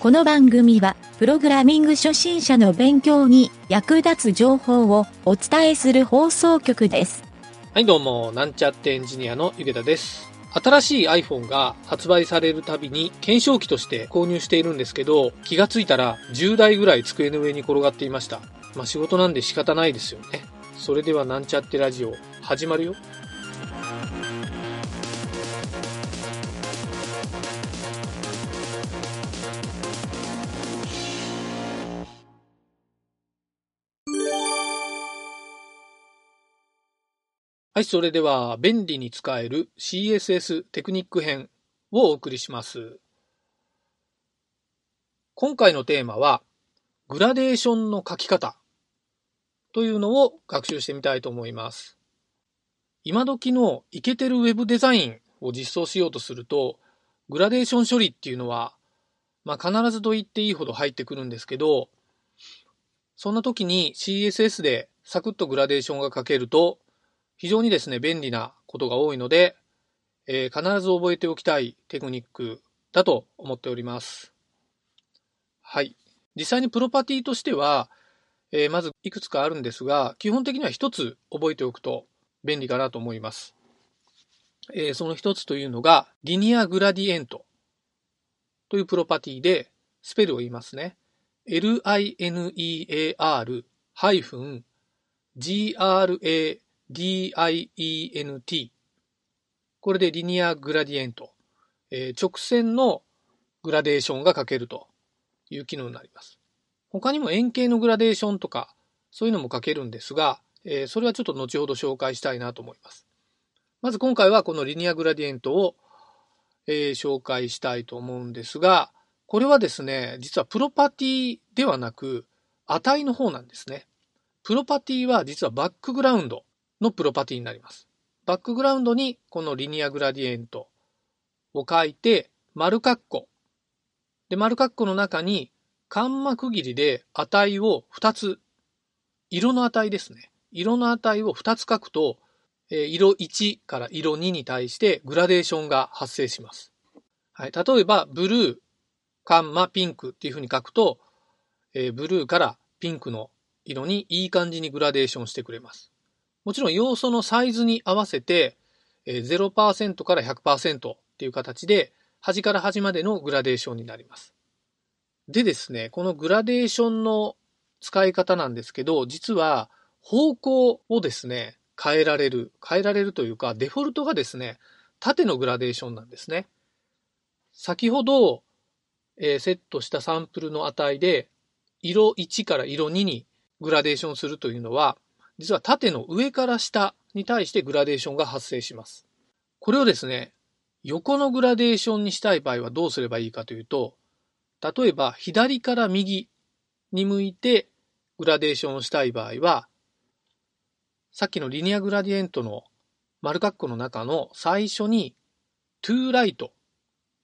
この番組は、プログラミング初心者の勉強に役立つ情報をお伝えする放送局です。はい、どうも、なんちゃってエンジニアのゆげたです。新しい iPhone が発売されるたびに検証機として購入しているんですけど、気がついたら10台ぐらい机の上に転がっていました。まあ仕事なんで仕方ないですよね。それではなんちゃってラジオ、始まるよ。はい、それでは便利に使える CSS テクニック編をお送りします。今回のテーマは、グラデーションの書き方というのを学習してみたいと思います。今時のイケてるウェブデザインを実装しようとすると、グラデーション処理っていうのは、まあ必ずと言っていいほど入ってくるんですけど、そんな時に CSS でサクッとグラデーションが書けると、非常にですね、便利なことが多いので、えー必ず覚えておきたいテクニックだと思っております。はい。実際にプロパティとしては、えーまずいくつかあるんですが、基本的には一つ覚えておくと便利かなと思います。えーその一つというのが、リニアグラディエントというプロパティで、スペルを言いますね。linear ハイフン gra DIENT。これでリニアグラディエント。えー直線のグラデーションが書けるという機能になります。他にも円形のグラデーションとか、そういうのも書けるんですが、えーそれはちょっと後ほど紹介したいなと思います。まず今回はこのリニアグラディエントを、えー紹介したいと思うんですが、これはですね、実はプロパティではなく、値の方なんですね。プロパティは実はバックグラウンドのプロパティになります。バックグラウンドにこのリニアグラディエントを書いて、丸括弧。で、丸括弧の中に、カンマ区切りで値を2つ、色の値ですね。色の値を2つ書くと、色1から色2に対してグラデーションが発生します。はい。例えば、ブルー、カンマ、ピンクっていう風に書くと、えーブルーからピンクの色にいい感じにグラデーションしてくれます。もちろん要素のサイズに合わせて、0%から100%っていう形で、端から端までのグラデーションになります。でですね、このグラデーションの使い方なんですけど、実は方向をですね、変えられる。変えられるというか、デフォルトがですね、縦のグラデーションなんですね。先ほど、えーセットしたサンプルの値で、色1から色2にグラデーションするというのは、実は縦の上から下に対してグラデーションが発生します。これをですね、横のグラデーションにしたい場合はどうすればいいかというと、例えば左から右に向いてグラデーションをしたい場合は、さっきのリニアグラディエントの丸括弧の中の最初に to right,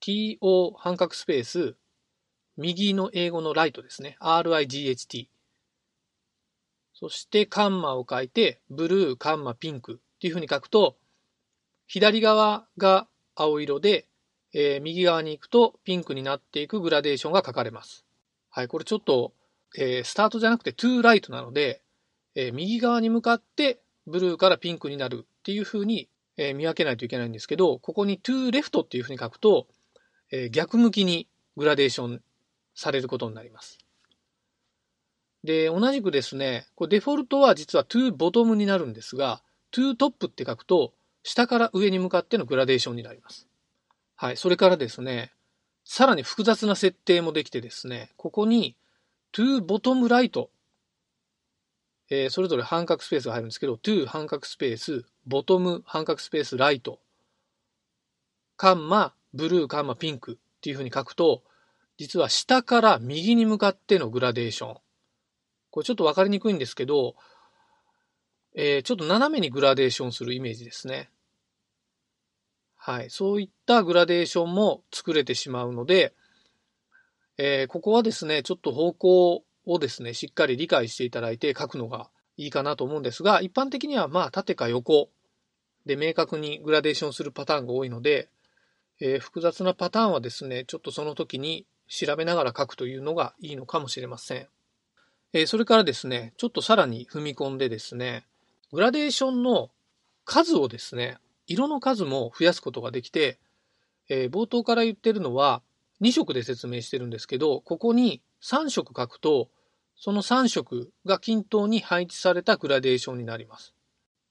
to 半角スペース、右の英語のライトですね。right。そしてカンマを書いて、ブルー、カンマ、ピンクっていう風に書くと、左側が青色で、えー右側に行くとピンクになっていくグラデーションが書かれます。はい、これちょっと、えースタートじゃなくて to right なので、えー右側に向かってブルーからピンクになるっていう風に、え見分けないといけないんですけど、ここに to left っていう風に書くと、え逆向きにグラデーションされることになります。で、同じくですね、これデフォルトは実は to bottom になるんですが、to top って書くと、下から上に向かってのグラデーションになります。はい。それからですね、さらに複雑な設定もできてですね、ここに to bottom right、えーそれぞれ半角スペースが入るんですけど、to 半角スペース、bottom 半角スペース right、カンマ、ブルー、カンマ、ピンクっていう風に書くと、実は下から右に向かってのグラデーション。これちょっとわかりにくいんですけど、えーちょっと斜めにグラデーションするイメージですね。はい。そういったグラデーションも作れてしまうので、えーここはですね、ちょっと方向をですね、しっかり理解していただいて書くのがいいかなと思うんですが、一般的にはまあ縦か横で明確にグラデーションするパターンが多いので、えー複雑なパターンはですね、ちょっとその時に、調べながら書くというのがいいのかもしれません。えー、それからですね、ちょっとさらに踏み込んでですね、グラデーションの数をですね、色の数も増やすことができて、えー、冒頭から言ってるのは2色で説明してるんですけど、ここに3色書くと、その3色が均等に配置されたグラデーションになります。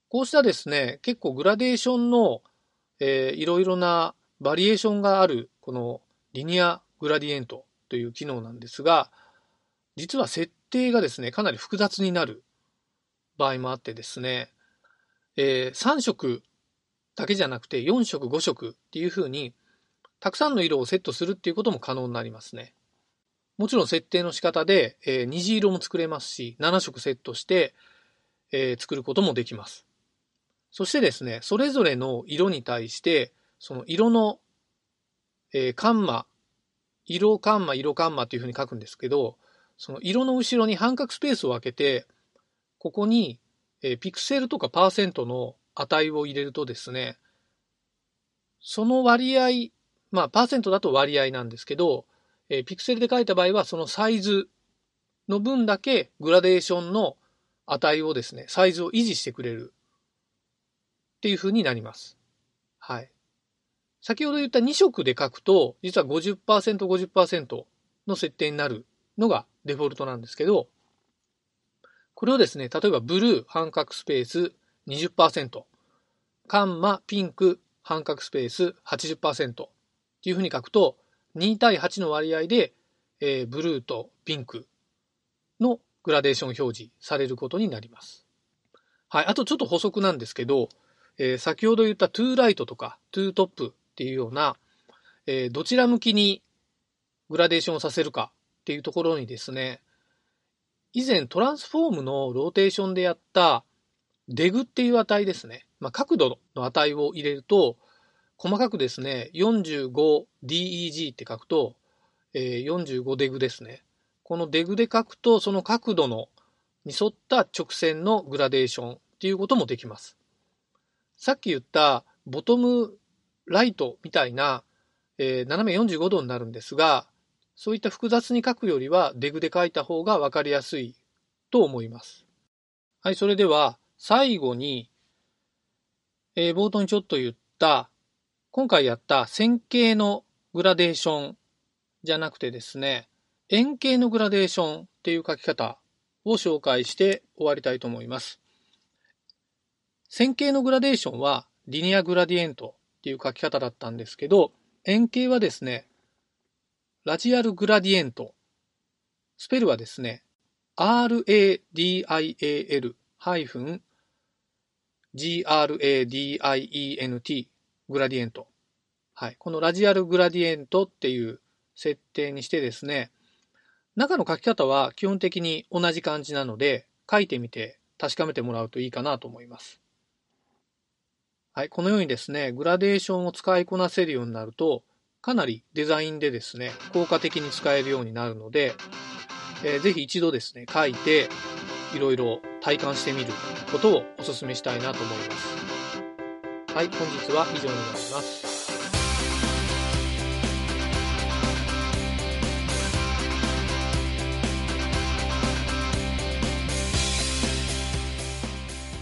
こうしたですね、結構グラデーションの、えー、いろいろなバリエーションがある、このリニアグラディエントという機能なんですが、実は設定がですね、かなり複雑になる場合もあってですね、えー、3色だけじゃなくて4色5色っていうふうにたくさんの色をセットするっていうことも可能になりますね。もちろん設定の仕方で、えー、虹色も作れますし、7色セットして、えー、作ることもできます。そしてですね、それぞれの色に対して、その色の、えー、カンマ、色カンマ、色カンマっていうふうに書くんですけど、その色の後ろに半角スペースを空けて、ここに、え、ピクセルとかパーセントの値を入れるとですね、その割合、まあ、パーセントだと割合なんですけど、え、ピクセルで書いた場合は、そのサイズの分だけグラデーションの値をですね、サイズを維持してくれるっていう風になります。はい。先ほど言った2色で書くと、実は50%、50%の設定になるのがデフォルトなんですけど、これをですね、例えばブルー半角スペース20%、カンマピンク半角スペース80%っていうふうに書くと、2対8の割合で、えー、ブルーとピンクのグラデーション表示されることになります。はい。あとちょっと補足なんですけど、えー、先ほど言った to right とか to top っていうような、えー、どちら向きにグラデーションをさせるかっていうところにですね、以前 transform のローテーションでやった deg っていう値ですね。まあ、角度の値を入れると、細かくですね、45DEG って書くと、えー、45 deg ですね。このデグで書くと、その角度のに沿った直線のグラデーションっていうこともできます。さっき言ったボトムライトみたいな、えー、斜め45度になるんですが、そういった複雑に書くよりはデグで書いた方がわかりやすいと思います。はい、それでは最後に、えー、冒頭にちょっと言った、今回やった線形のグラデーションじゃなくてですね、円形のグラデーションっていう書き方を紹介して終わりたいと思います。線形のグラデーションはリニアグラディエントっていう書き方だったんですけど、円形はですね、ラジアルグラディエント。スペルはですね、radial-gradient グラディエント。はい。このラジアルグラディエントっていう設定にしてですね、中の書き方は基本的に同じ感じなので、書いてみて確かめてもらうといいかなと思います。はい。このようにですね、グラデーションを使いこなせるようになると、かなりデザインでですね、効果的に使えるようになるので、えー、ぜひ一度ですね、書いて、いろいろ体感してみることをお勧めしたいなと思います。はい、本日は以上になります。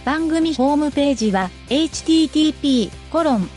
番組ホームページは http コロン